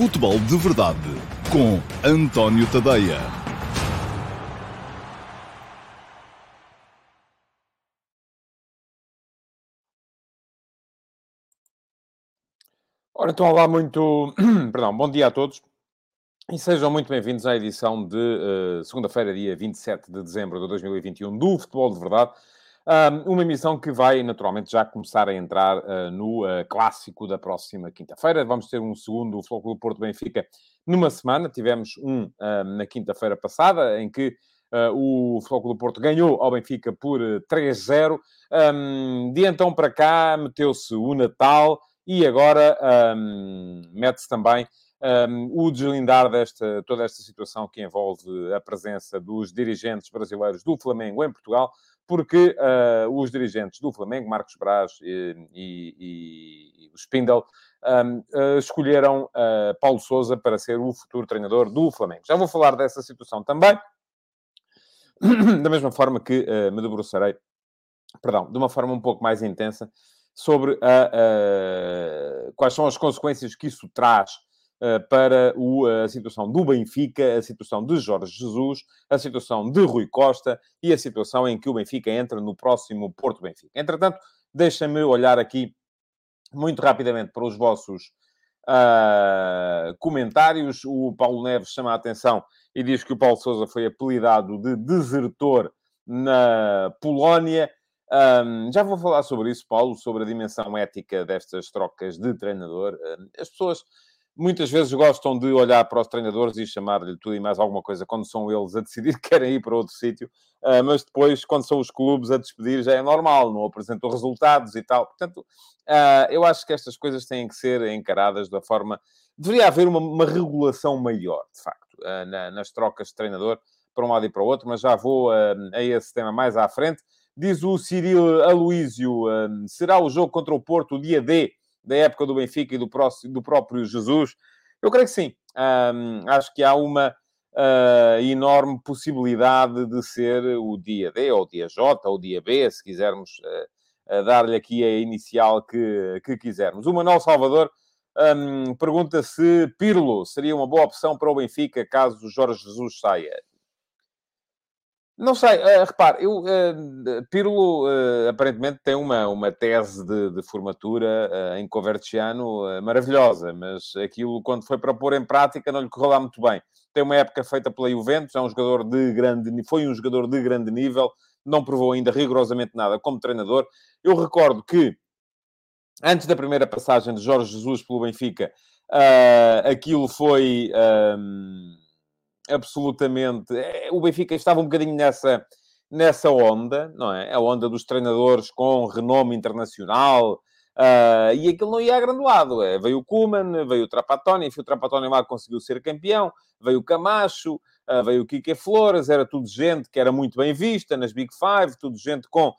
Futebol de Verdade com António Tadeia. Ora, então, olá, muito. Perdão, bom dia a todos e sejam muito bem-vindos à edição de uh, segunda-feira, dia 27 de dezembro de 2021 do Futebol de Verdade. Um, uma emissão que vai, naturalmente, já começar a entrar uh, no uh, clássico da próxima quinta-feira. Vamos ter um segundo Futebol Porto Benfica numa semana. Tivemos um uh, na quinta-feira passada, em que o Futebol Porto ganhou ao Benfica por 3-0. Um, de então para cá, meteu-se o Natal e agora um, mete-se também um, o deslindar desta, toda esta situação que envolve a presença dos dirigentes brasileiros do Flamengo em Portugal porque uh, os dirigentes do Flamengo, Marcos Braz e, e, e o Spindle, um, uh, ah, escolheram uh, Paulo Souza para ser o futuro treinador do Flamengo. Já vou falar dessa situação também, da mesma forma que me debruçarei, perdão, de uma forma um pouco mais intensa, sobre quais são as consequências que isso traz eh, para o, a situação do Benfica, a situação de Jorge Jesus, a situação de Rui Costa e a situação em que o Benfica entra no próximo Porto Benfica. Entretanto, deixem-me olhar aqui muito rapidamente para os vossos uh, comentários. O Paulo Neves chama a atenção e diz que o Paulo Souza foi apelidado de desertor na Polónia. Um, já vou falar sobre isso, Paulo, sobre a dimensão ética destas trocas de treinador. As pessoas muitas vezes gostam de olhar para os treinadores e chamar-lhe tudo e mais alguma coisa quando são eles a decidir que querem ir para outro sítio, uh, mas depois, quando são os clubes a despedir, já é normal, não apresentam resultados e tal. Portanto, uh, eu acho que estas coisas têm que ser encaradas da forma. Deveria haver uma, uma regulação maior, de facto, uh, na, nas trocas de treinador para um lado e para o outro, mas já vou a esse tema mais à frente. Diz o Cirilo Aloísio: será o jogo contra o Porto o dia D? Da época do Benfica e do, próximo, do próprio Jesus? Eu creio que sim. Um, acho que há uma uh, enorme possibilidade de ser o dia D, ou o dia J, ou o dia B, se quisermos uh, dar-lhe aqui a inicial que, que quisermos. O Manuel Salvador um, pergunta se Pirlo seria uma boa opção para o Benfica caso Jorge Jesus saia. Não sei, uh, repare, eu, uh, Pirlo uh, aparentemente tem uma, uma tese de, de formatura em Coverciano maravilhosa, mas aquilo, quando foi para pôr em prática, não lhe correu lá muito bem. Tem uma época feita pela Juventus, é um jogador de grande, foi um jogador de grande nível, não provou ainda rigorosamente nada como treinador. Eu recordo que, antes da primeira passagem de Jorge Jesus pelo Benfica, aquilo foi... Absolutamente. É, o Benfica estava um bocadinho nessa, nessa onda, não é? A onda dos treinadores com renome internacional. Uh, e aquilo não ia a grande lado. É, veio o Kuman, veio o Trapattoni, enfim, o Trapattoni lá conseguiu ser campeão, veio o Camacho, uh, veio o Kike Flores, era tudo gente que era muito bem vista nas Big Five, tudo gente com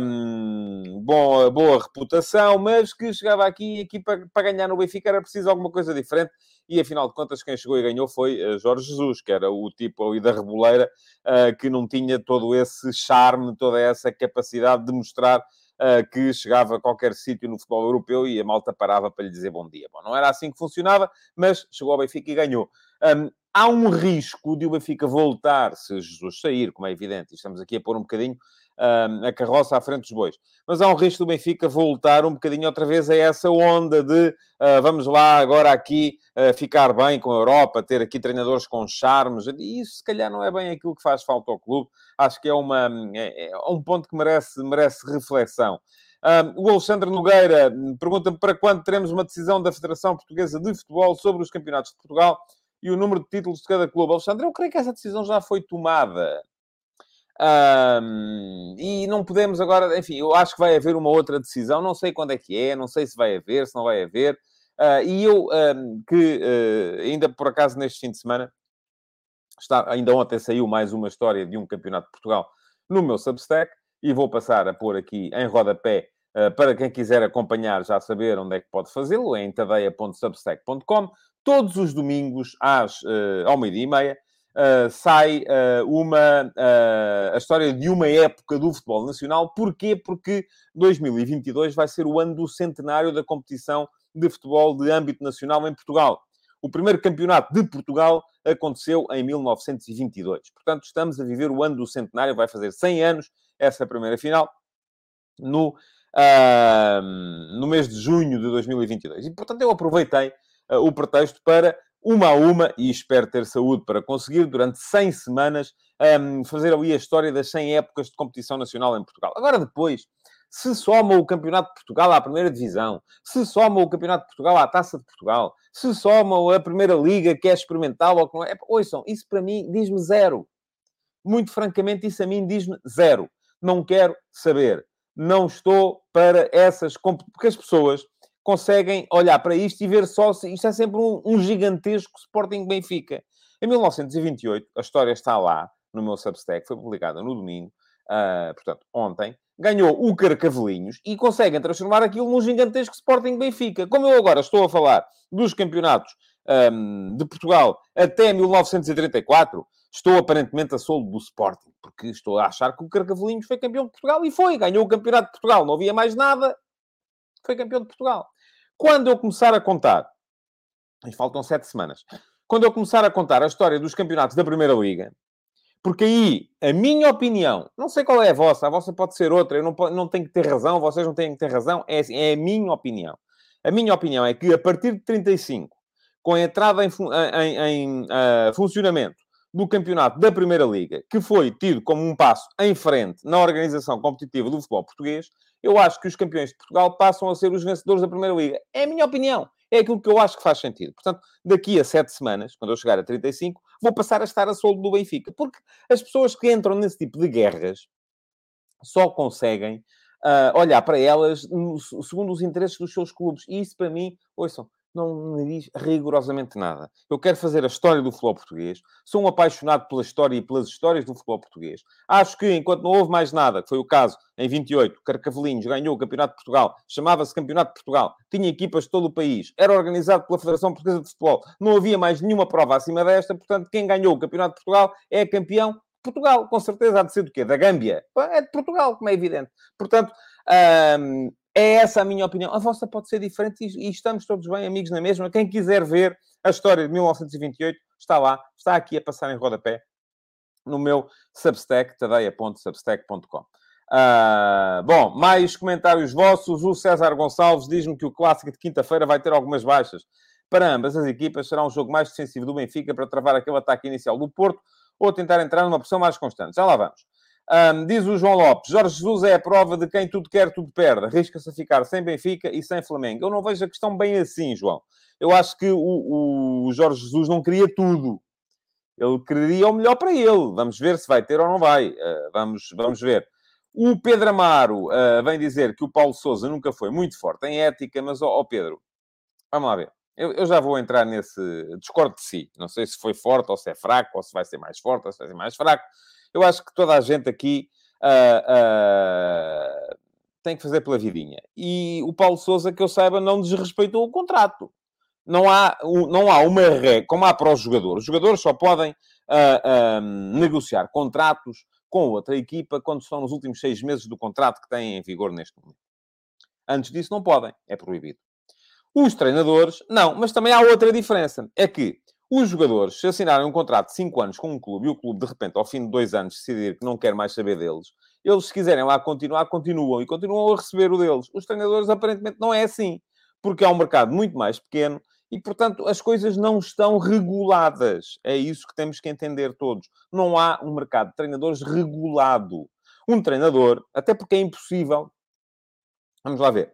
um, boa, boa reputação, mas que chegava aqui, aqui para, para ganhar no Benfica era preciso alguma coisa diferente e afinal de contas quem chegou e ganhou foi uh, Jorge Jesus, que era o tipo ali da reboleira, uh, que não tinha todo esse charme, toda essa capacidade de mostrar uh, que chegava a qualquer sítio no futebol europeu e a malta parava para lhe dizer bom dia. Bom, não era assim que funcionava, mas chegou ao Benfica e ganhou. Um, há um risco de o Benfica voltar, se Jesus sair, como é evidente, estamos aqui a pôr um bocadinho a carroça à frente dos bois. Mas há um risco do Benfica voltar um bocadinho outra vez a essa onda de uh, vamos lá agora aqui uh, ficar bem com a Europa, ter aqui treinadores com charmes. E isso, se calhar, não é bem aquilo que faz falta ao clube. Acho que é, uma, é, é um ponto que merece, merece reflexão. Um, o Alexandre Nogueira pergunta-me para quando teremos uma decisão da Federação Portuguesa de Futebol sobre os campeonatos de Portugal e o número de títulos de cada clube. Alexandre, eu creio que essa decisão já foi tomada. Um, e não podemos agora, enfim, eu acho que vai haver uma outra decisão, não sei quando é que é, não sei se vai haver, se não vai haver. Uh, e eu, um, que uh, ainda por acaso neste fim de semana, está, ainda ontem saiu mais uma história de um campeonato de Portugal no meu Substack, e vou passar a pôr aqui em rodapé uh, para quem quiser acompanhar, já saber onde é que pode fazê-lo, é em tadeia.substack.com, todos os domingos às, ao meio-dia e meia uh, sai uh, uma, uh, a história de uma época do futebol nacional. Porquê? Porque 2022 vai ser o ano do centenário da competição de futebol de âmbito nacional em Portugal. O primeiro campeonato de Portugal aconteceu em 1922. Portanto, estamos a viver o ano do centenário, vai fazer 100 anos essa primeira final, no, uh, no mês de junho de 2022. E, portanto, eu aproveitei uh, o pretexto para uma a uma, e espero ter saúde para conseguir, durante 100 semanas, um, fazer ali a história das 100 épocas de competição nacional em Portugal. Agora, depois, se soma o Campeonato de Portugal à Primeira Divisão, se soma o Campeonato de Portugal à Taça de Portugal, se soma a Primeira Liga, que é experimental ou que não é... Ouçam, isso para mim diz-me zero. Muito francamente, isso a mim diz-me zero. Não quero saber. Não estou para essas... Porque as pessoas conseguem olhar para isto e ver só se isto é sempre um, um gigantesco Sporting Benfica. Em 1928, a história está lá no meu Substack, foi publicada no domingo, uh, portanto, ontem, ganhou o Carcavelinhos e conseguem transformar aquilo num gigantesco Sporting Benfica. Como eu agora estou a falar dos campeonatos um, de Portugal até 1934, estou aparentemente a solo do Sporting, porque estou a achar que o Carcavelinhos foi campeão de Portugal e foi, ganhou o campeonato de Portugal, não havia mais nada, foi campeão de Portugal. Quando eu começar a contar, e faltam sete semanas, quando eu começar a contar a história dos campeonatos da Primeira Liga, porque aí, a minha opinião, não sei qual é a vossa, a vossa pode ser outra, eu não, não tenho que ter razão, vocês não têm que ter razão, é, é a minha opinião. A minha opinião é que a partir de 35, com a entrada em, em, em uh, funcionamento do campeonato da Primeira Liga, que foi tido como um passo em frente na organização competitiva do futebol português, eu acho que os campeões de Portugal passam a ser os vencedores da Primeira Liga. É a minha opinião. É aquilo que eu acho que faz sentido. Portanto, daqui a sete semanas, quando eu chegar a 35, vou passar a estar a soldo do Benfica. Porque as pessoas que entram nesse tipo de guerras só conseguem uh, olhar para elas segundo os interesses dos seus clubes. E isso, para mim, ouçam, não me diz rigorosamente nada. Eu quero fazer a história do futebol português. Sou um apaixonado pela história e pelas histórias do futebol português. Acho que, enquanto não houve mais nada, que foi o caso em 28, Carcavelinhos ganhou o Campeonato de Portugal, chamava-se Campeonato de Portugal, tinha equipas de todo o país, era organizado pela Federação Portuguesa de Futebol, não havia mais nenhuma prova acima desta, portanto, quem ganhou o Campeonato de Portugal é campeão Portugal. Com certeza há de ser do quê? Da Gâmbia. É de Portugal, como é evidente. Portanto, hum, é essa a minha opinião. A vossa pode ser diferente e, estamos todos bem, amigos na mesma. Quem quiser ver a história de 1928, está lá, está aqui a passar em rodapé no meu Substack, tadeia.substack.com. Uh, ah, bom, mais comentários vossos. O César Gonçalves diz-me que o clássico de quinta-feira vai ter algumas baixas. Para ambas as equipas, será um jogo mais defensivo do Benfica para travar aquele ataque inicial do Porto ou tentar entrar numa pressão mais constante. Já lá vamos. Um, diz o João Lopes: Jorge Jesus é a prova de quem tudo quer, tudo perde. Arrisca-se a ficar sem Benfica e sem Flamengo. Eu não vejo a questão bem assim, João. Eu acho que o, o Jorge Jesus não queria tudo. Ele queria o melhor para ele. Vamos ver se vai ter ou não vai. Uh, vamos, vamos ver. O Pedro Amaro uh, vem dizer que o Paulo Souza nunca foi muito forte em ética, mas, ó oh, oh Pedro, vamos lá ver. Eu, eu, já vou entrar nesse discordo de si. Não sei se foi forte ou se é fraco, ou se vai ser mais forte ou se vai ser mais fraco. Eu acho que toda a gente aqui uh, uh, tem que fazer pela vidinha. E o Paulo Souza, que eu saiba, não desrespeitou o contrato. Não há, não há uma regra, como há para os jogadores. Os jogadores só podem uh, negociar contratos com outra equipa quando estão nos últimos seis meses do contrato que têm em vigor neste momento. Antes disso, não podem. É proibido. Os treinadores, não. Mas também há outra diferença. É que os jogadores, se assinarem um contrato de 5 anos com um clube e o clube, de repente, ao fim de 2 anos, decidir que não quer mais saber deles, eles, se quiserem lá continuar, continuam e continuam a receber o deles. Os treinadores, aparentemente, não é assim, porque há um mercado muito mais pequeno e, portanto, as coisas não estão reguladas. É isso que temos que entender todos. Não há um mercado de treinadores regulado. Um treinador, até porque é impossível. Vamos lá ver.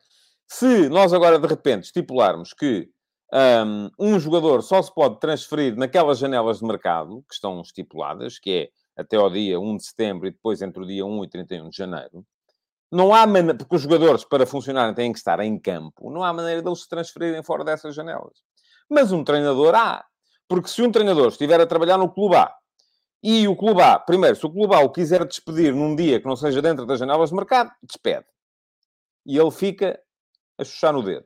Se nós agora, de repente, estipularmos que um, um jogador só se pode transferir naquelas janelas de mercado que estão estipuladas, que é até ao dia 1 de setembro e depois entre o dia 1 e 31 de janeiro. Não há maneira, porque os jogadores, para funcionarem, têm que estar em campo. Não há maneira deles se transferirem fora dessas janelas. Mas um treinador há. Porque se um treinador estiver a trabalhar no clube A e o clube A, primeiro, se o clube A o quiser despedir num dia que não seja dentro das janelas de mercado, despede. E ele fica a chuchar no dedo.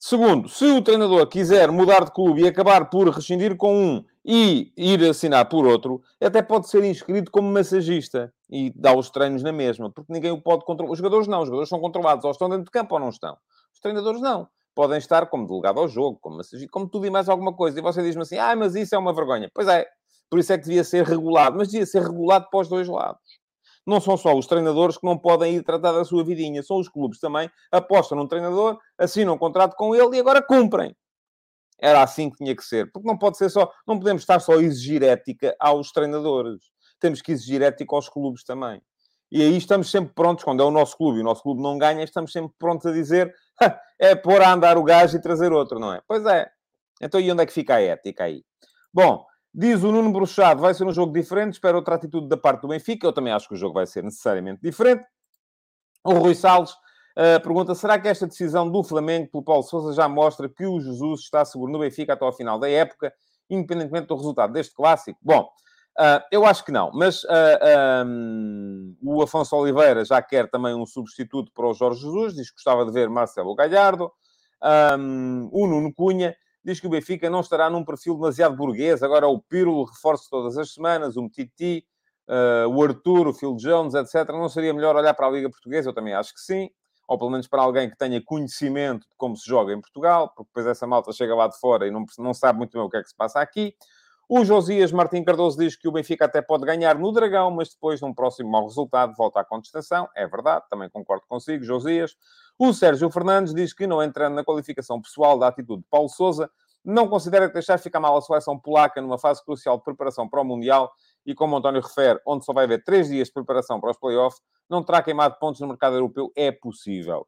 Segundo, se o treinador quiser mudar de clube e acabar por rescindir com um e ir assinar por outro, até pode ser inscrito como massagista e dar os treinos na mesma, porque ninguém o pode controlar. Os jogadores não, os jogadores são controlados, ou estão dentro de campo ou não estão. Os treinadores não. podem estar como delegado ao jogo, como, como tudo e mais alguma coisa. E você diz-me assim, ah, mas isso é uma vergonha. Pois é, por isso é que devia ser regulado. Mas devia ser regulado para os dois lados. Não são só os treinadores que não podem ir tratar da sua vidinha, são os clubes também. Apostam num treinador, assinam um contrato com ele e agora cumprem. Era assim que tinha que ser. Porque não pode ser só... Não podemos estar só a exigir ética aos treinadores. Temos que exigir ética aos clubes também. E aí estamos sempre prontos, quando é o nosso clube e o nosso clube não ganha, estamos sempre prontos a dizer é pôr a andar o gajo e trazer outro, não é? Pois é. Então e onde é que fica a ética aí? Bom, diz o Nuno Bruxado, vai ser um jogo diferente, espero outra atitude da parte do Benfica, eu também acho que o jogo vai ser necessariamente diferente. O Rui Salles uh, pergunta, será que esta decisão do Flamengo pelo Paulo Sousa já mostra que o Jesus está seguro no Benfica até ao final da época, independentemente do resultado deste clássico? Bom, Uh, eu acho que não, mas uh, ah, um, o Afonso Oliveira já quer também um substituto para o Jorge Jesus, diz que gostava de ver Marcelo Galhardo. Um, o Nuno Cunha diz que o Benfica não estará num perfil demasiado burguês. Agora o Pirlo reforço todas as semanas, o Mtiti, uh, o Arthur, o Phil Jones, etc. Não seria melhor olhar para a Liga Portuguesa? Eu também acho que sim. Ou pelo menos para alguém que tenha conhecimento de como se joga em Portugal, porque depois essa malta chega lá de fora e não, não sabe muito bem o que é que se passa aqui. O Josias Martim Cardoso diz que o Benfica até pode ganhar no Dragão, mas depois, num próximo mau resultado, volta à contestação. É verdade, também concordo consigo, Josias. O Sérgio Fernandes diz que, não entrando na qualificação pessoal da atitude de Paulo Sousa, não considera que deixar ficar mal a seleção polaca numa fase crucial de preparação para o Mundial e, como António refere, onde só vai haver três dias de preparação para os playoffs, não terá queimado pontos no mercado europeu. É possível.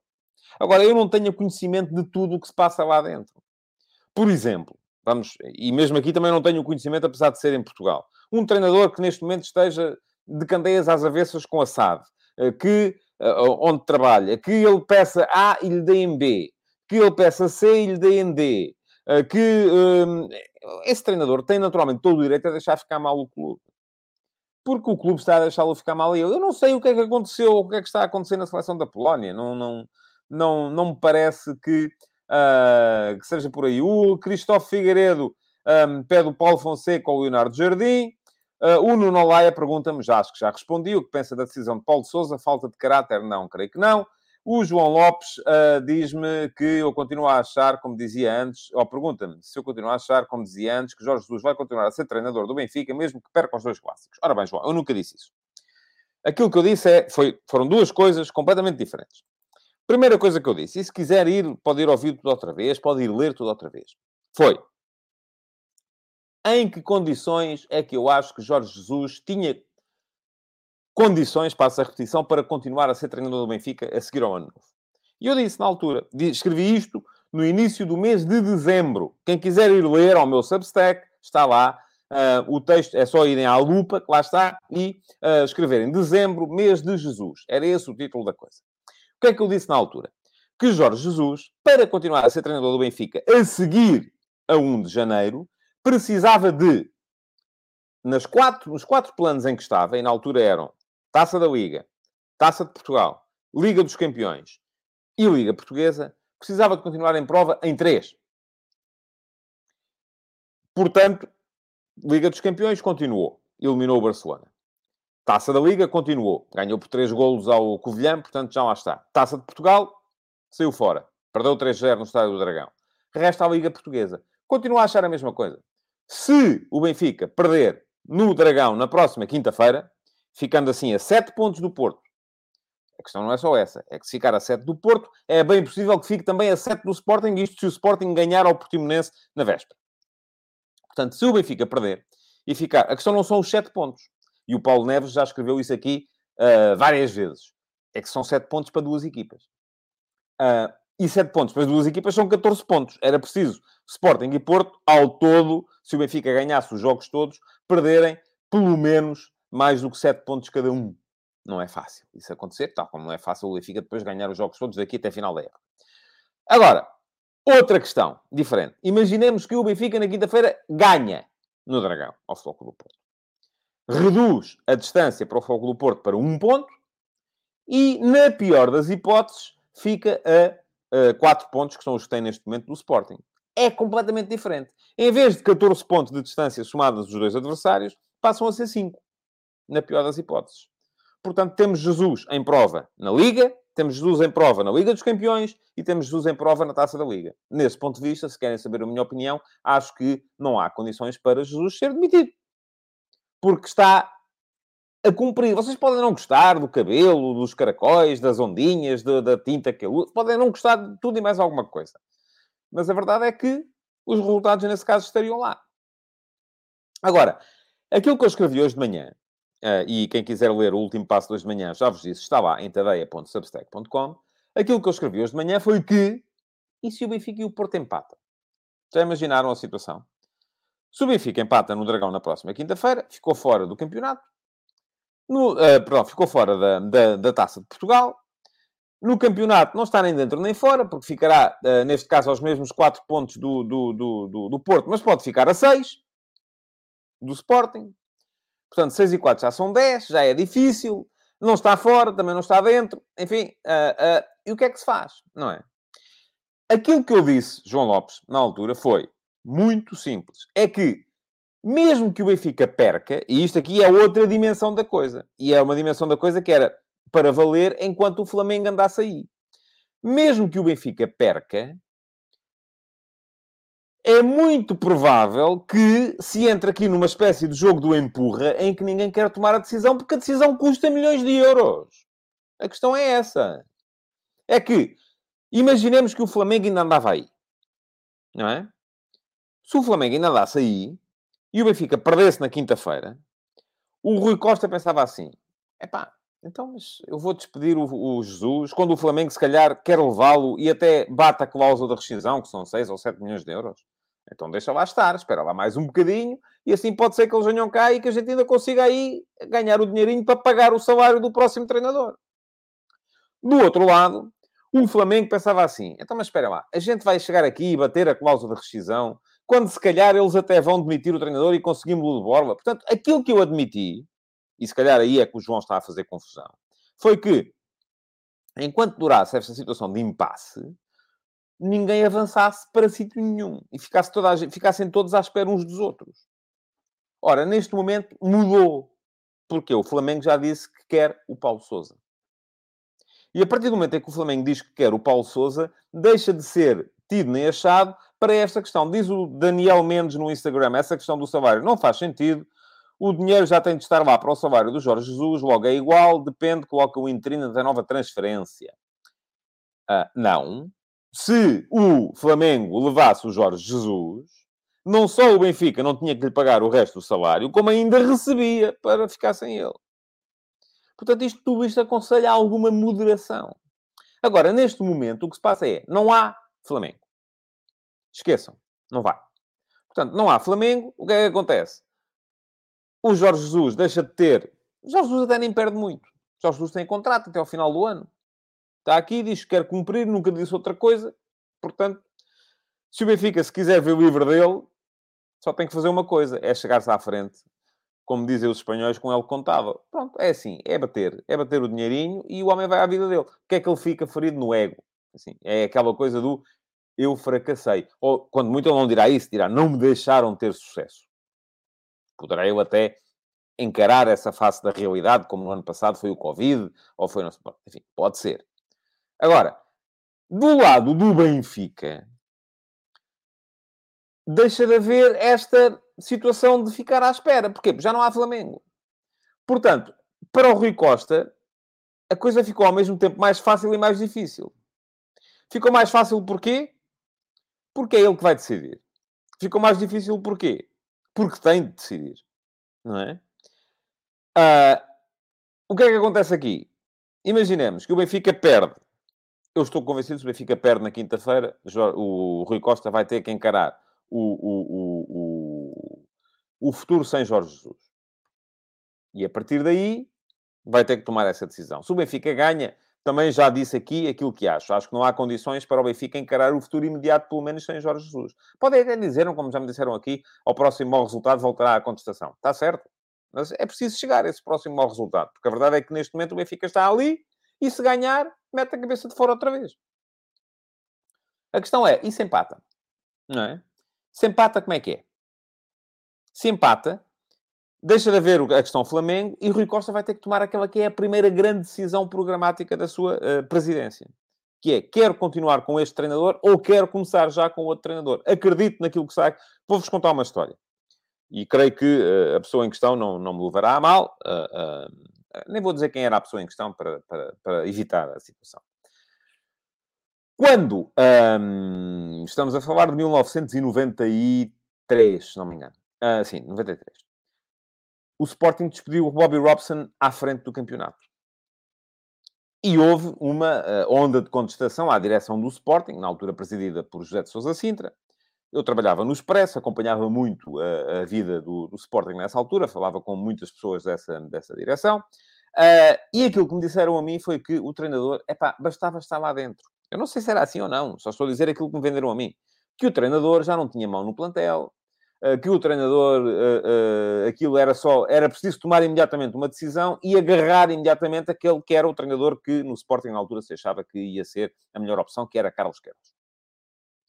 Agora, eu não tenho conhecimento de tudo o que se passa lá dentro. Por exemplo, Vamos, e mesmo aqui também não tenho conhecimento, apesar de ser em Portugal. Um treinador que neste momento esteja de candeias às avessas com a SAD, eh, que, eh, onde trabalha, que ele peça A e lhe deem B, que ele peça C e lhe deem D, eh, que um, esse treinador tem naturalmente todo o direito a deixar ficar mal o clube. Porque o clube está a deixá-lo ficar mal e eu. Eu não sei o que é que aconteceu, o que é que está a acontecer na seleção da Polónia. Não, não, não, não me parece que uh, que seja por aí. O Cristóvão Figueiredo um, pede o Paulo Fonseca ou o Leonardo Jardim. Uh, o Nuno Laia pergunta-me, já acho que já respondi, o que pensa da decisão de Paulo Sousa, falta de caráter? Não, creio que não. O João Lopes uh, diz-me que eu continuo a achar, como dizia antes, ou pergunta-me se eu continuo a achar, como dizia antes, que Jorge Jesus vai continuar a ser treinador do Benfica, mesmo que perca os dois clássicos. Ora bem, João, eu nunca disse isso. Aquilo que eu disse é, foi, foram duas coisas completamente diferentes. Primeira coisa que eu disse, e se quiser ir, pode ir ouvir tudo outra vez, pode ir ler tudo outra vez. Foi. Em que condições é que eu acho que Jorge Jesus tinha condições, passa a repetição, para continuar a ser treinador do Benfica a seguir ao ano novo? E eu disse na altura, escrevi isto no início do mês de dezembro. Quem quiser ir ler ao meu Substack, está lá. Uh, o texto é só irem à lupa, que lá está, e uh, escreverem dezembro, mês de Jesus. Era esse o título da coisa. O que é que eu disse na altura? Que Jorge Jesus, para continuar a ser treinador do Benfica a seguir a 1 de janeiro, precisava de, nas quatro, nos quatro planos em que estava, e na altura eram Taça da Liga, Taça de Portugal, Liga dos Campeões e Liga Portuguesa, precisava de continuar em prova em três. Portanto, Liga dos Campeões continuou. Eliminou o Barcelona. Taça da Liga continuou. Ganhou por 3 golos ao Covilhã, portanto já lá está. Taça de Portugal, saiu fora. Perdeu 3-0 no Estádio do Dragão. Resta a Liga Portuguesa. Continua a achar a mesma coisa. Se o Benfica perder no Dragão na próxima quinta-feira, ficando assim a 7 pontos do Porto, a questão não é só essa. É que se ficar a 7 do Porto, é bem possível que fique também a 7 do Sporting, isto se o Sporting ganhar ao Portimonense na véspera. Portanto, se o Benfica perder e ficar... A questão não são os 7 pontos. E o Paulo Neves já escreveu isso aqui uh, várias vezes. É que são 7 pontos para duas equipas. Uh, e 7 pontos para duas equipas são 14 pontos. Era preciso Sporting e Porto, ao todo, se o Benfica ganhasse os jogos todos, perderem pelo menos mais do que 7 pontos cada um. Não é fácil isso acontecer, tal como não é fácil o Benfica depois ganhar os jogos todos daqui até a final da época. Agora, outra questão diferente. Imaginemos que o Benfica na quinta-feira ganha no Dragão, ao Floco do Porto reduz a distância para o Fogo do Porto para um ponto e, na pior das hipóteses, fica a, a 4 pontos, que são os que tem neste momento do Sporting. É completamente diferente. Em vez de 14 pontos de distância somadas dos dois adversários, passam a ser 5, na pior das hipóteses. Portanto, temos Jesus em prova na Liga, temos Jesus em prova na Liga dos Campeões e temos Jesus em prova na Taça da Liga. Nesse ponto de vista, se querem saber a minha opinião, acho que não há condições para Jesus ser demitido. Porque está a cumprir. Vocês podem não gostar do cabelo, dos caracóis, das ondinhas, de, da tinta que ele usa. Podem não gostar de tudo e mais alguma coisa. Mas a verdade é que os resultados, nesse caso, estariam lá. Agora, aquilo que eu escrevi hoje de manhã, uh, e quem quiser ler o último passo de hoje de manhã, já vos disse, está lá em tadeia.substack.com. Aquilo que eu escrevi hoje de manhã foi que, e se o Benfica e o Porto empatam? Já imaginaram a situação? Se o Benfica empata no Dragão na próxima quinta-feira, ficou fora do campeonato. No, uh, perdão, ficou fora da, da, da, Taça de Portugal. No campeonato não está nem dentro nem fora, porque ficará, uh, neste caso, aos mesmos 4 pontos do, do, do, do, Porto, mas pode ficar a 6 do Sporting. Portanto, 6 e 4 já são 10, já é difícil. Não está fora, também não está dentro. Enfim, uh, e o que é que se faz? Não é? Aquilo que eu disse, João Lopes, na altura, foi muito simples. É que, mesmo que o Benfica perca, e isto aqui é outra dimensão da coisa, e é uma dimensão da coisa que era para valer enquanto o Flamengo andasse aí. Mesmo que o Benfica perca, é muito provável que se entre aqui numa espécie de jogo do empurra em que ninguém quer tomar a decisão porque a decisão custa milhões de euros. A questão é essa. É que, imaginemos que o Flamengo ainda andava aí. Não é? Se o Flamengo ainda andasse aí e o Benfica perdesse na quinta-feira, o Rui Costa pensava assim: epá, então, mas eu vou despedir o, o, Jesus quando o Flamengo, se calhar, quer levá-lo e até bate a cláusula da rescisão, que são 6 ou 7 milhões de euros. Então deixa lá estar, espera lá mais um bocadinho e assim pode ser que eles venham cá e que a gente ainda consiga aí ganhar o dinheirinho para pagar o salário do próximo treinador. Do outro lado, o Flamengo pensava assim: então, mas espera lá, a gente vai chegar aqui e bater a cláusula de rescisão quando se calhar eles até vão demitir o treinador e conseguimos-lo de borla. Portanto, aquilo que eu admiti, e se calhar aí é que o João está a fazer confusão, foi que enquanto durasse esta situação de impasse, ninguém avançasse para sítio nenhum e ficasse toda ficassem todos à espera uns dos outros. Ora, neste momento mudou. Porque o Flamengo já disse que quer o Paulo Souza. E a partir do momento em que o Flamengo diz que quer o Paulo Souza, deixa de ser tido nem achado para esta questão. Diz o Daniel Mendes no Instagram, essa questão do salário não faz sentido. O dinheiro já tem de estar lá para o salário do Jorge Jesus, logo é igual, depende, coloca o interino da nova transferência. Uh, não. Se o Flamengo levasse o Jorge Jesus, não só o Benfica não tinha que lhe pagar o resto do salário, como ainda recebia para ficar sem ele. Portanto, isto, tudo isto aconselha alguma moderação. Agora, neste momento, o que se passa é, não há Flamengo. Esqueçam, não vai. Portanto, não há Flamengo, o que é que acontece? O Jorge Jesus deixa de ter. O Jorge Jesus até nem perde muito. O Jorge Jesus tem contrato até ao final do ano. Está aqui, diz que quer cumprir, nunca disse outra coisa. Portanto, se o Benfica se quiser ver o livre dele, só tem que fazer uma coisa: é chegar-se à frente, como dizem os espanhóis, com ele contável. Pronto, é assim: é bater. É bater o dinheirinho e o homem vai à vida dele. O que é que ele fica ferido no ego? Assim, é aquela coisa do eu fracassei. Ou, quando muito ele não dirá isso, dirá não me deixaram ter sucesso. Poderá eu até encarar essa face da realidade, como no ano passado foi o Covid, ou foi... Enfim, pode ser. Agora, do lado do Benfica, deixa de haver esta situação de ficar à espera. Porquê? Porque já não há Flamengo. Portanto, para o Rui Costa, a coisa ficou ao mesmo tempo mais fácil e mais difícil. Ficou mais fácil porquê? Porque é ele que vai decidir. Ficou mais difícil porquê? Porque tem de decidir. Não é? Uh, o que é que acontece aqui? Imaginemos que o Benfica perde. Eu estou convencido que o Benfica perde na quinta-feira. O Rui Costa vai ter que encarar o, o, o, o, o futuro sem Jorge Jesus. E a partir daí vai ter que tomar essa decisão. Se o Benfica ganha, também já disse aqui aquilo que acho. Acho que não há condições para o Benfica encarar o futuro imediato, pelo menos sem Jorge Jesus. Podem até dizer, como já me disseram aqui, ao próximo mau resultado voltará à contestação. Está certo. Mas é preciso chegar a esse próximo mau resultado. Porque a verdade é que neste momento o Benfica está ali e se ganhar, mete a cabeça de fora outra vez. A questão é, e se empata? Não é? Se empata, como é que é? Se empata, deixa de haver a questão Flamengo e Rui Costa vai ter que tomar aquela que é a primeira grande decisão programática da sua uh, presidência. Que é, quero continuar com este treinador ou quero começar já com outro treinador? Acredito naquilo que sai. Vou-vos contar uma história. E creio que uh, a pessoa em questão não, não me levará a mal. Uh, nem vou dizer quem era a pessoa em questão para, para, para evitar a situação. Quando um, estamos a falar de 1993, se não me engano. sim, 93 o Sporting despediu o Bobby Robson à frente do campeonato. E houve uma uh, onda de contestação à direção do Sporting, na altura presidida por José de Sousa Sintra. Eu trabalhava no Expresso, acompanhava muito a, a vida do, do, Sporting nessa altura, falava com muitas pessoas dessa, dessa direção. Uh, e aquilo que me disseram a mim foi que o treinador, epá, bastava estar lá dentro. Eu não sei se era assim ou não, só estou a dizer aquilo que me venderam a mim. Que o treinador já não tinha mão no plantel, que o treinador, uh, uh, aquilo era só, era preciso tomar imediatamente uma decisão e agarrar imediatamente aquele que era o treinador que no Sporting na altura se achava que ia ser a melhor opção, que era Carlos Queiroz.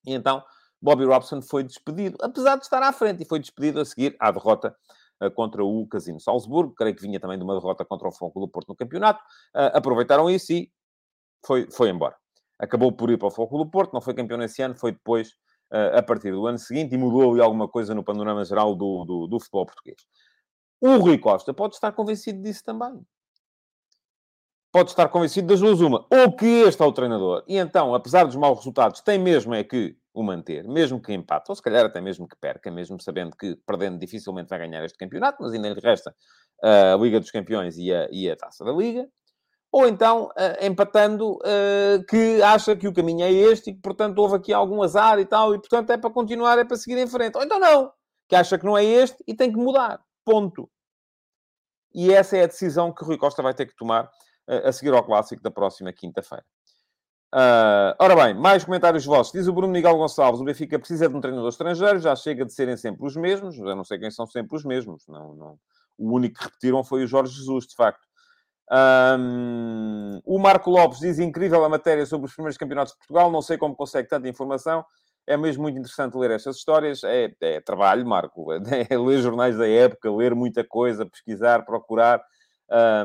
E então Bobby Robson foi despedido, apesar de estar à frente, e foi despedido a seguir à derrota contra o Casino Salzburgo, creio que vinha também de uma derrota contra o Foco do Porto no campeonato, aproveitaram isso e foi, foi embora. Acabou por ir para o Foco do Porto, não foi campeão nesse ano, foi depois a partir do ano seguinte e mudou ali alguma coisa no panorama geral do, do, do futebol português. O Rui Costa pode estar convencido disso também. Pode estar convencido das duas uma. Ou que este é o treinador. E então, apesar dos maus resultados, tem mesmo é que o manter. Mesmo que empate. Ou se calhar até mesmo que perca. Mesmo sabendo que, perdendo, dificilmente vai ganhar este campeonato. Mas ainda lhe resta a Liga dos Campeões e a, e a Taça da Liga ou então uh, empatando uh, que acha que o caminho é este e que, portanto, houve aqui algum azar e tal, e, portanto, é para continuar, é para seguir em frente. Ou então não, que acha que não é este e tem que mudar. Ponto. E essa é a decisão que Rui Costa vai ter que tomar uh, a seguir ao clássico da próxima quinta-feira. Uh, ora bem, mais comentários vossos. Diz o Bruno Miguel Gonçalves: o Benfica precisa de um treinador estrangeiro, já chega de serem sempre os mesmos. Eu não sei quem são sempre os mesmos. Não, não. O único que repetiram foi o Jorge Jesus, de facto. Um, o Marco Lopes diz incrível a matéria sobre os primeiros campeonatos de Portugal. Não sei como consegue tanta informação. É mesmo muito interessante ler estas histórias. É, é trabalho, Marco. É ler jornais da época, ler muita coisa, pesquisar, procurar.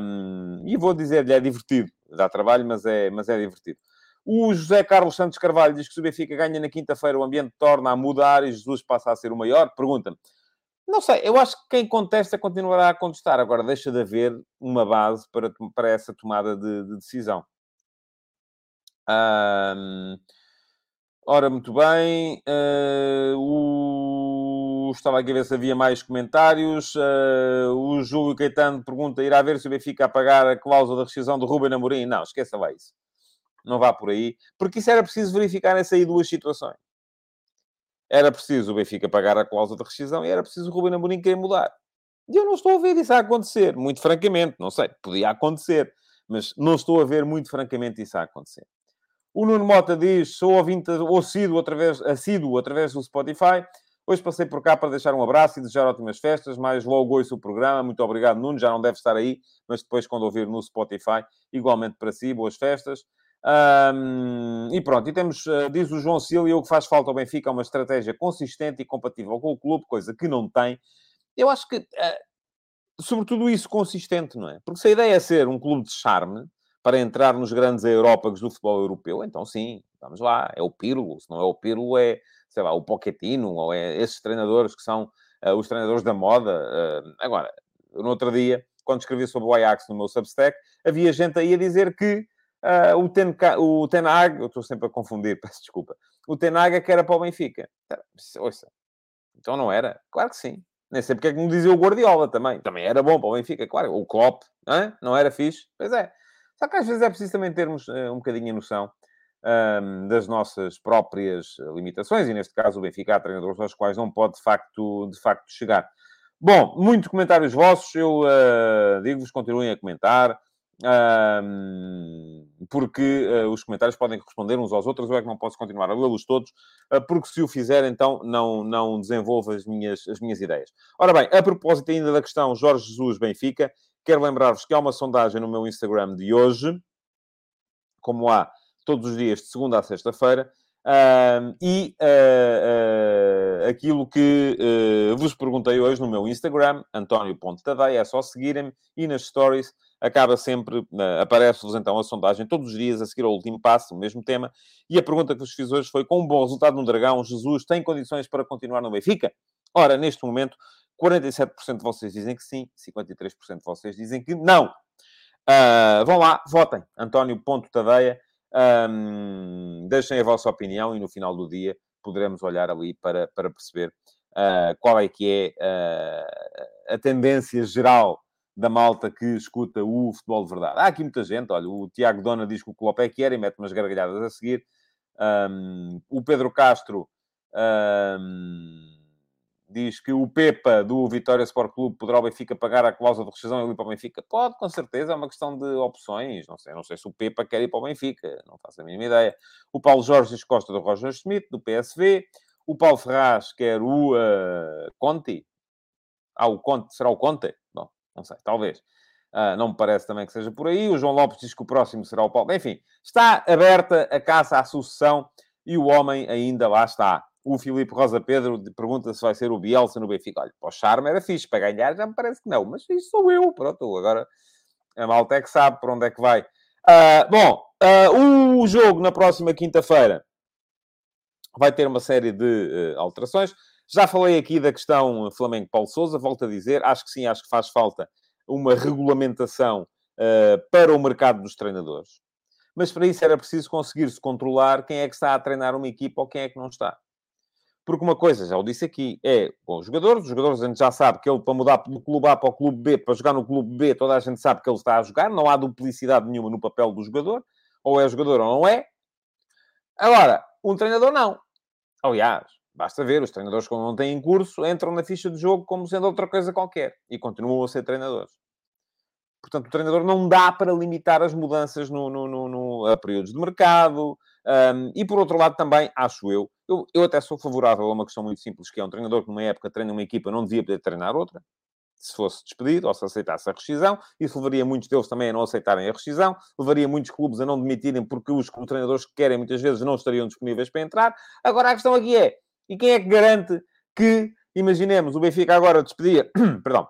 Um, e vou dizer-lhe, é divertido. Dá trabalho, mas é, mas é divertido. O José Carlos Santos Carvalho diz que se o Benfica ganha na quinta-feira, o ambiente torna a mudar e Jesus passa a ser o maior. Pergunta-me, não sei, eu acho que quem contesta continuará a contestar. Agora, deixa de haver uma base para, para essa tomada de, de decisão. Um, ora, muito bem. Uh, o... Estava aqui a ver se havia mais comentários. Uh, o Júlio Caetano pergunta: irá ver se o Benfica a pagar a cláusula de rescisão do Ruben Amorim? Não, esqueça lá isso. Não vá por aí. Porque isso era preciso verificar nessas aí duas situações. Era preciso o Benfica pagar a cláusula de rescisão e era preciso o Ruben Amorim querer mudar. E eu não estou a ver isso a acontecer, muito francamente. Não sei, podia acontecer, mas não estou a ver muito francamente isso a acontecer. O Nuno Mota diz, sou ouvinte assíduo através, assíduo através do Spotify. Hoje passei por cá para deixar um abraço e desejar ótimas festas, mas logo ouço o programa. Muito obrigado, Nuno. Já não deve estar aí, mas depois, quando ouvir no Spotify, igualmente para si, boas festas. Um, e pronto, e temos, uh, diz o João Silva, o que faz falta ao Benfica é uma estratégia consistente e compatível com o clube, coisa que não tem. Eu acho que, uh, sobretudo isso, consistente, não é? Porque se a ideia é ser um clube de charme, para entrar nos grandes aerópagos do futebol europeu, então sim, vamos lá, é o Pirlo, se não é o Pirlo, é, sei lá, o Pochettino, ou é esses treinadores que são uh, os treinadores da moda. agora, no outro dia, quando escrevi sobre o Ajax no meu Substack, havia gente aí a dizer que Uh, o, Ten, o Ten Hag, eu estou sempre a confundir, peço desculpa. O Ten Hag é que era para o Benfica. Tá, ouça, então não era? Claro que sim. Nem sei porque é que me dizia o Guardiola também. Também era bom para o Benfica, claro. O Klopp, não, não era fixe? Pois é. Só que às vezes é preciso também termos uh, um bocadinho a noção um, das nossas próprias limitações, e neste caso o Benfica há treinadores aos quais não pode de facto, de facto chegar. Bom, muitos comentários vossos, eu uh, digo-vos, continuem a comentar porque uh, os comentários podem corresponder uns aos outros, eu é que não posso continuar a lê-los todos, uh, porque se o fizer, então não, não desenvolvo as minhas, as minhas ideias. Ora bem, a propósito ainda da questão Jorge Jesus Benfica, quero lembrar-vos que há uma sondagem no meu Instagram de hoje, como há todos os dias, de segunda a sexta-feira, Uh, e uh, uh, aquilo que vos perguntei hoje no meu Instagram, António.tadeia, é só seguirem-me e nas stories acaba sempre, aparece-vos então a sondagem todos os dias a seguir ao último passo, o mesmo tema. E a pergunta que vos fiz hoje foi: com um bom resultado no Dragão, Jesus tem condições para continuar no Benfica? Ora, neste momento, 47% de vocês dizem que sim, 53% de vocês dizem que não. vão lá, votem. António.tadeia um, deixem a vossa opinião e no final do dia poderemos olhar ali para, para perceber uh, qual é que é uh, a tendência geral da malta que escuta o futebol de verdade. Há aqui muita gente, olha, o Tiago Dona diz que o Klopp é que era e mete umas gargalhadas a seguir. Um, o Pedro Castro um, diz que o Pepa do Vitória Sport Clube poderá o Benfica pagar a cláusula de rescisão e ir para o Benfica? Pode, com certeza, é uma questão de opções. Não sei, não sei se o Pepa quer ir para o Benfica, não faço a mínima ideia. O Paulo Jorge Costa do Roger Schmidt, do PSV. O Paulo Ferraz quer o uh. Ah, o Conte, será o Conte? Bom, não sei, talvez. Uh, não me parece também que seja por aí. O João Lopes diz que o próximo será o Paulo. Enfim, está aberta a caça à sucessão e o homem ainda lá está. O Filipe Rosa Pedro pergunta se vai ser o Bielsa no Benfica. Olha, para o charme era fixe, para ganhar já me parece que não, mas isso sou eu, pronto, agora a malta é que sabe para onde é que vai. Uh, bom, uh, o jogo na próxima quinta-feira vai ter uma série de alterações. Já falei aqui da questão Flamengo-Paulo Souza, volto a dizer, acho que sim, acho que faz falta uma regulamentação para o mercado dos treinadores. Mas para isso era preciso conseguir-se controlar quem é que está a treinar uma equipa ou quem é que não está. Porque uma coisa, já o disse aqui, é com os jogadores. Os jogadores a gente já sabe que ele, para mudar do clube A para o clube B, para jogar no clube B, toda a gente sabe que ele está a jogar. Não há duplicidade nenhuma no papel do jogador. Ou é jogador ou não é. Agora, um treinador não. Aliás, basta ver, os treinadores quando não têm curso entram na ficha de jogo como sendo outra coisa qualquer. E continuam a ser treinadores. Portanto, o treinador não dá para limitar as mudanças no, no, no, no a períodos de mercado. Um, e por outro lado, também, acho eu, eu, eu até sou favorável a uma questão muito simples, que é um treinador que numa época treina uma equipa, não devia poder treinar outra, se fosse despedido ou se aceitasse a rescisão. Isso levaria muitos deles também a não aceitarem a rescisão, levaria muitos clubes a não demitirem porque os treinadores que querem muitas vezes não estariam disponíveis para entrar. Agora a questão aqui é, e quem é que garante que, imaginemos, o Benfica agora despedia, perdão,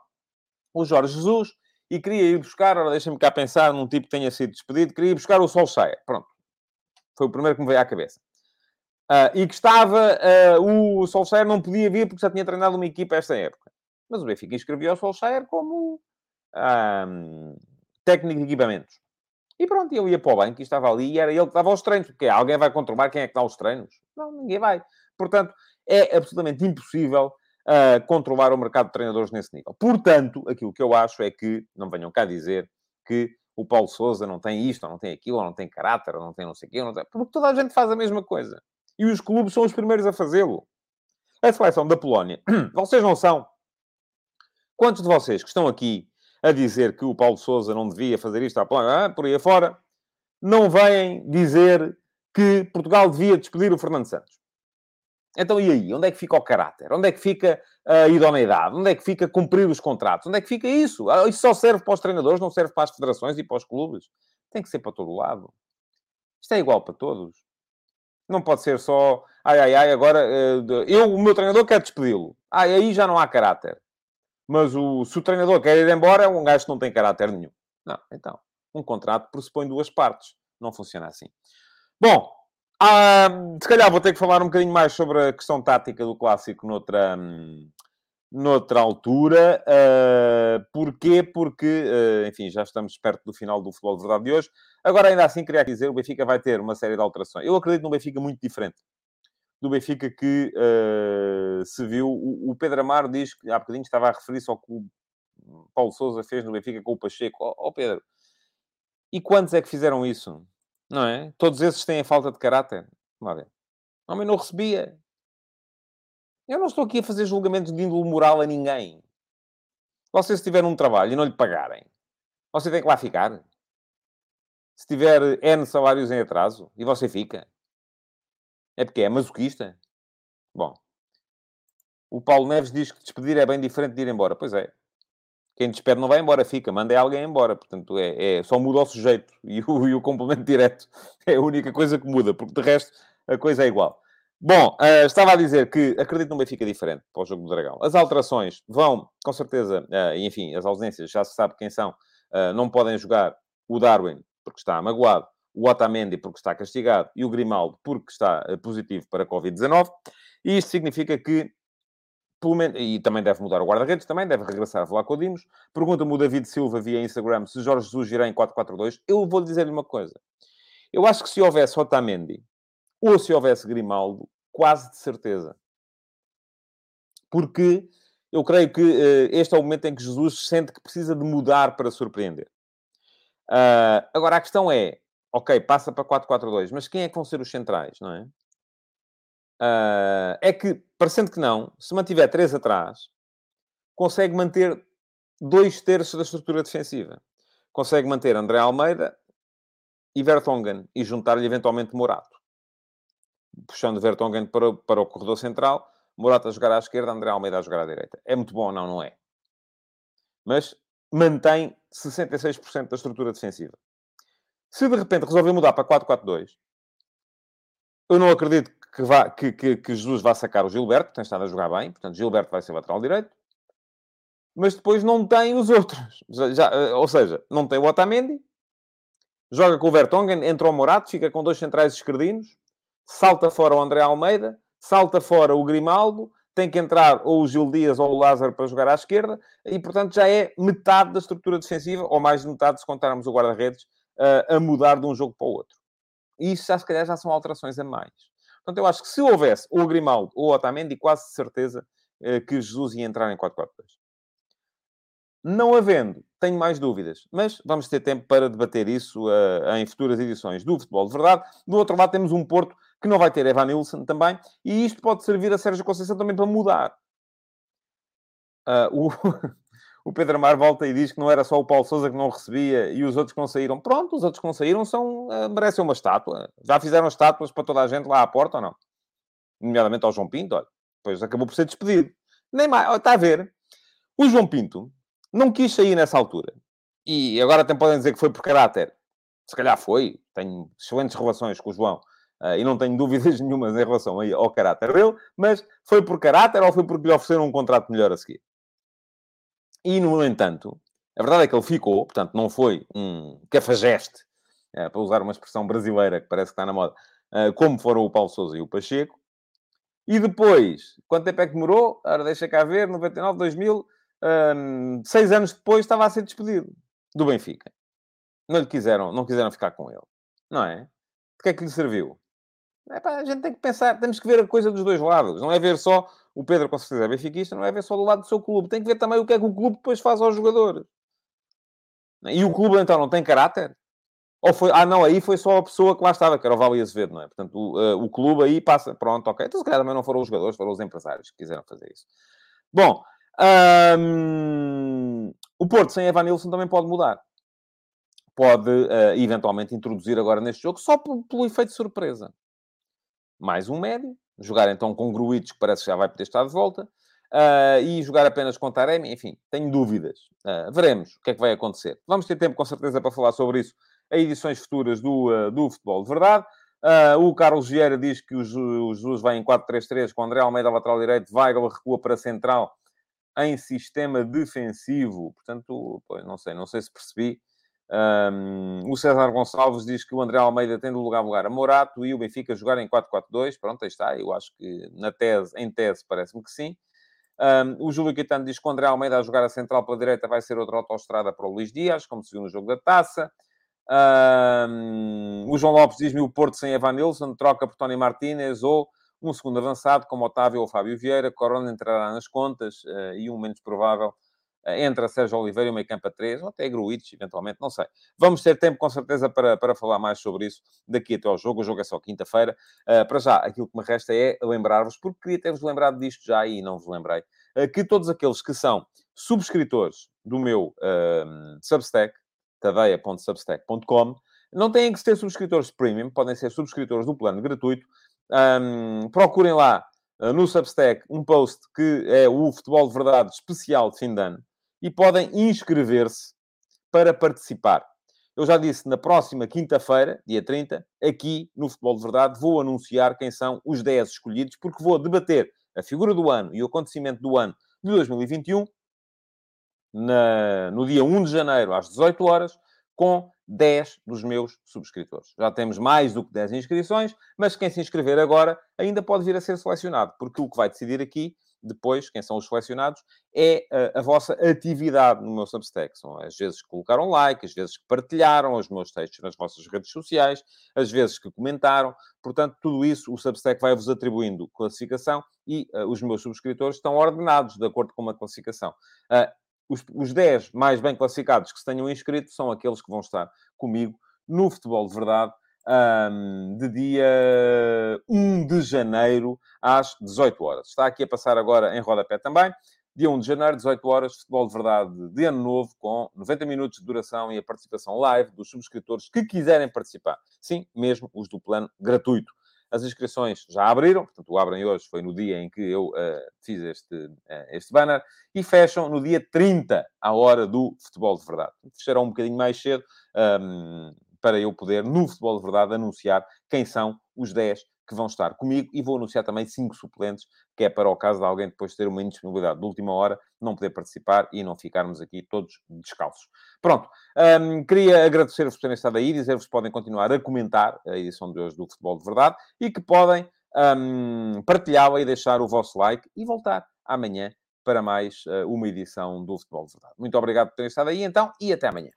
o Jorge Jesus e queria ir buscar, ora deixa-me cá pensar num tipo que tenha sido despedido, queria ir buscar o Solskjaer. Pronto. Foi o primeiro que me veio à cabeça. Uh, e que estava, uh, o Solskjaer não podia vir porque já tinha treinado uma equipa esta época. Mas o Benfica inscrevia o Solskjaer como técnico de equipamentos. E pronto, ele ia para o banco e estava ali e era ele que dava os treinos. Porque alguém vai controlar quem é que dá os treinos? Não, ninguém vai. Portanto, é absolutamente impossível uh, controlar o mercado de treinadores nesse nível. Portanto, aquilo que eu acho é que, não venham cá dizer que o Paulo Souza não tem isto, ou não tem aquilo, ou não tem caráter, ou não tem não sei o quê, tem... porque toda a gente faz a mesma coisa. E os clubes são os primeiros a fazê-lo. A seleção da Polónia, vocês não são. Quantos de vocês que estão aqui a dizer que o Paulo Souza não devia fazer isto à Polónia, ah, por aí afora, não vêm dizer que Portugal devia despedir o Fernando Santos? Então, e aí? Onde é que fica o caráter? Onde é que fica a idoneidade? Onde é que fica cumprir os contratos? Onde é que fica isso? Ah, isso só serve para os treinadores, não serve para as federações e para os clubes. Tem que ser para todo lado. Isto é igual para todos. Não pode ser só, ai, ai, ai, agora eh, eu, o meu treinador quer despedi-lo. Ah, aí já não há caráter. Mas o, se o treinador quer ir embora, é um gajo que não tem caráter nenhum. Não, então, um contrato pressupõe duas partes. Não funciona assim. Bom, ah, se calhar vou ter que falar um bocadinho mais sobre a questão tática do clássico noutra, noutra altura. Uh, porquê? Porque, uh, enfim, já estamos perto do final do futebol de verdade de hoje. Agora, ainda assim, queria dizer, o Benfica vai ter uma série de alterações. Eu acredito num Benfica muito diferente do Benfica que uh, se viu. O, o, Pedro Amaro diz que há bocadinho estava a referir-se ao que o Paulo Souza fez no Benfica com o Pacheco. Ó oh, oh, Pedro, e quantos é que fizeram isso? Não é? Todos esses têm a falta de caráter. Vamos ver. O homem não recebia. Eu não estou aqui a fazer julgamentos de índole moral a ninguém. Você, se tiver um trabalho e não lhe pagarem, você tem que lá ficar. Se tiver N salários em atraso, e você fica. É porque é masoquista. Bom. O Paulo Neves diz que despedir é bem diferente de ir embora. Pois é. Quem despede não vai embora, fica, manda alguém embora. Portanto, é, é só muda o sujeito e o, e o complemento direto. É a única coisa que muda, porque de resto a coisa é igual. Bom, uh, estava a dizer que acredito num Benfica diferente para o jogo do Dragão. As alterações vão, com certeza, uh, enfim, as ausências já se sabe quem são. Uh, não podem jogar o Darwin porque está magoado, o Otamendi porque está castigado e o Grimaldo porque está positivo para Covid-19. E isto significa que, menos, e também deve mudar o guarda-redes, também deve regressar a falar com o Dimos. Pergunta-me o David Silva via Instagram se Jorge Jesus virá em 4-4-2. Eu vou dizer-lhe uma coisa. Eu acho que se houvesse Otamendi ou se houvesse Grimaldo, quase de certeza. Porque eu creio que uh, este é o momento em que Jesus sente que precisa de mudar para surpreender. Uh, agora, a questão é, ok, passa para 4-4-2, mas quem é que vão ser os centrais, não é? Uh, é que, parecendo que não, se mantiver três atrás, consegue manter dois terços da estrutura defensiva. Consegue manter André Almeida e Vertonghen e juntar-lhe eventualmente Morato puxando Vertonghen para, para o corredor central, Morata a jogar à esquerda, André Almeida a jogar à direita. É muito bom, não, não é? Mas mantém 66% da estrutura defensiva. Se de repente resolver mudar para 4-4-2, eu não acredito que, vá, que, que, que, Jesus vá sacar o Gilberto, que tem estado a jogar bem, portanto, Gilberto vai ser lateral direito, mas depois não tem os outros. Já, eh, ou seja, não tem o Otamendi, joga com o Vertonghen, entra o Morato, fica com dois centrais esquerdinos, salta fora o André Almeida, salta fora o Grimaldo, tem que entrar ou o Gil Dias ou o Lázaro para jogar à esquerda, e portanto já é metade da estrutura defensiva, ou mais de metade se contarmos o guarda-redes, uh, a mudar de um jogo para o outro. E isso já se calhar já são alterações a mais. Portanto, eu acho que se houvesse ou Grimaldo ou Otamendi, quase certeza uh, que Jesus ia entrar em 4-4-2. Não havendo, tenho mais dúvidas, mas vamos ter tempo para debater isso uh, em futuras edições do Futebol de Verdade. Do outro lado, temos um Porto que não vai ter Evan Nilsson também, e isto pode servir a Sérgio Conceição também para mudar. Uh, o, o Pedro Amar volta e diz que não era só o Paulo Sousa que não recebia e os outros que não saíram. Pronto, os outros que não saíram são, uh, merecem uma estátua. Já fizeram estátuas para toda a gente lá à porta ou não? Nomeadamente ao João Pinto, olha. Depois acabou por ser despedido. Nem mais, está a ver. O João Pinto não quis sair nessa altura. E agora até podem dizer que foi por caráter. Se calhar foi. Tenho excelentes relações com o João. Uh, e não tenho dúvidas nenhumas em relação ao caráter dele, mas foi por caráter ou foi porque lhe ofereceram um contrato melhor a seguir? E, no entanto, a verdade é que ele ficou, portanto, não foi um cafajeste, uh, para usar uma expressão brasileira que parece que está na moda, uh, como foram o Paulo Sousa e o Pacheco. E depois, quanto tempo é que demorou? Ora, deixa cá ver, 99, 2000, um, seis anos depois estava a ser despedido do Benfica. Não lhe quiseram, não quiseram ficar com ele. Não é? De que é que lhe serviu? É, pá, a gente tem que pensar, temos que ver a coisa dos dois lados. Não é ver só o Pedro, com certeza, é benfiquista, não é ver só do lado do seu clube. Tem que ver também o que é que o clube depois faz aos jogadores. E o clube, então, não tem caráter? Ou foi... Ah, não, aí foi só a pessoa que lá estava, que era o Vale Azevedo, não é? Portanto, o, uh, o clube aí passa... Pronto, ok. Então, se calhar também não foram os jogadores, foram os empresários que quiseram fazer isso. Bom, um... o Porto sem Evanilson também pode mudar. Pode, uh, eventualmente, introduzir agora neste jogo, só pelo efeito de surpresa mais um médio, jogar então com Gruitch, que parece que já vai poder estar de volta, uh, e jogar apenas com Taremi, enfim, tenho dúvidas. Uh, veremos o que é que vai acontecer. Vamos ter tempo, com certeza, para falar sobre isso em edições futuras do, uh, do Futebol de Verdade. o Carlos Vieira diz que o Jesus vai em 4-3-3 com André Almeida lateral direito, Weigl recua para central em sistema defensivo. Portanto, pois, não sei, não sei se percebi. Um, o César Gonçalves diz que o André Almeida tem de lugar a lugar a Morato e o Benfica jogar em 4-4-2. Pronto, aí está. Eu acho que na tese, em tese, parece-me que sim. Um, o Júlio Caetano diz que o André Almeida a jogar a central pela direita vai ser outra autoestrada para o Luís Dias, como se viu no jogo da taça. Um, o João Lopes diz-me o Porto sem Evan Nilsson, troca por Tony Martinez ou um segundo avançado, como Otávio ou Fábio Vieira. Corona entrará nas contas uh, e um menos provável eh, entra Sérgio Oliveira e o meio campo a 3, ou até Gruitch, eventualmente, não sei. Vamos ter tempo, com certeza, para, para falar mais sobre isso daqui até ao jogo. O jogo é só quinta-feira. Uh, para já, aquilo que me resta é lembrar-vos, porque queria ter-vos lembrado disto já e não vos lembrei, uh, que todos aqueles que são subscritores do meu uh, Substack, tadeia.substack.com, não têm que ser subscritores premium, podem ser subscritores do plano gratuito. Um, procurem lá no Substack um post que é o Futebol de Verdade especial de fim de ano e podem inscrever-se para participar. Eu já disse, na próxima quinta-feira, dia 30, aqui no Futebol de Verdade, vou anunciar quem são os 10 escolhidos, porque vou debater a figura do ano e o acontecimento do ano de 2021 na, no dia 1 de janeiro, às 18 horas, com 10 dos meus subscritores. Já temos mais do que 10 inscrições, mas quem se inscrever agora ainda pode vir a ser selecionado, porque o que vai decidir aqui depois, quem são os selecionados, é a, a, vossa atividade no meu Substack. São as vezes que colocaram like, as vezes que partilharam os meus textos nas vossas redes sociais, as vezes que comentaram. Portanto, tudo isso o Substack vai-vos atribuindo classificação e uh, os meus subscritores estão ordenados de acordo com uma classificação. Uh, os, os 10 mais bem classificados que se tenham inscrito são aqueles que vão estar comigo no Futebol de Verdade um, de dia 1 de janeiro às 18 horas. Está aqui a passar agora em rodapé também. Dia 1 de janeiro, 18 horas, futebol de verdade de ano novo, com 90 minutos de duração e a participação live dos subscritores que quiserem participar. Sim, mesmo os do plano gratuito. As inscrições já abriram, portanto, o abrem hoje, foi no dia em que eu uh, fiz este, uh, este banner, e fecham no dia 30, à hora do futebol de verdade. Fecharão um bocadinho mais cedo, um, para eu poder, no Futebol de Verdade, anunciar quem são os 10 que vão estar comigo e vou anunciar também cinco suplentes, que é para o caso de alguém depois ter uma indisponibilidade de última hora, não poder participar e não ficarmos aqui todos descalços. Pronto, um, queria agradecer-vos por terem estado aí, dizer-vos que podem continuar a comentar a edição de hoje do Futebol de Verdade e que podem um, partilhá-la e deixar o vosso like e voltar amanhã para mais uh, uma edição do Futebol de Verdade. Muito obrigado por terem estado aí então e até amanhã.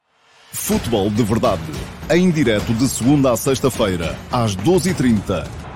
Futebol de Verdade, em direto de segunda a sexta-feira, às 12h30